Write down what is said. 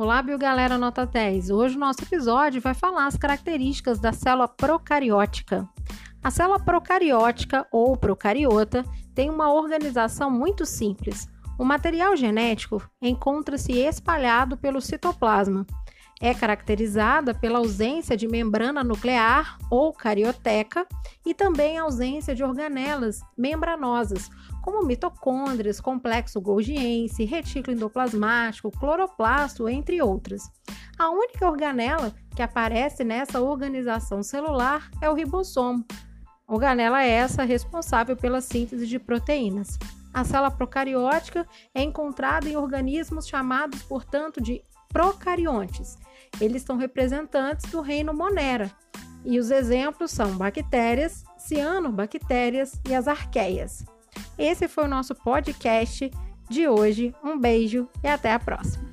Olá, biogalera nota 10. Hoje o nosso episódio vai falar as características da célula procariótica. A célula procariótica ou procariota tem uma organização muito simples. O material genético encontra-se espalhado pelo citoplasma. É caracterizada pela ausência de membrana nuclear ou carioteca e também ausência de organelas membranosas, como mitocôndrias, complexo golgiense, retículo endoplasmático, cloroplasto, entre outras. A única organela que aparece nessa organização celular é o ribossomo. Organela essa responsável pela síntese de proteínas. A célula procariótica é encontrada em organismos chamados, portanto, de procariontes. Eles são representantes do reino Monera. E os exemplos são bactérias, cianobactérias e as arqueias. Esse foi o nosso podcast de hoje. Um beijo e até a próxima.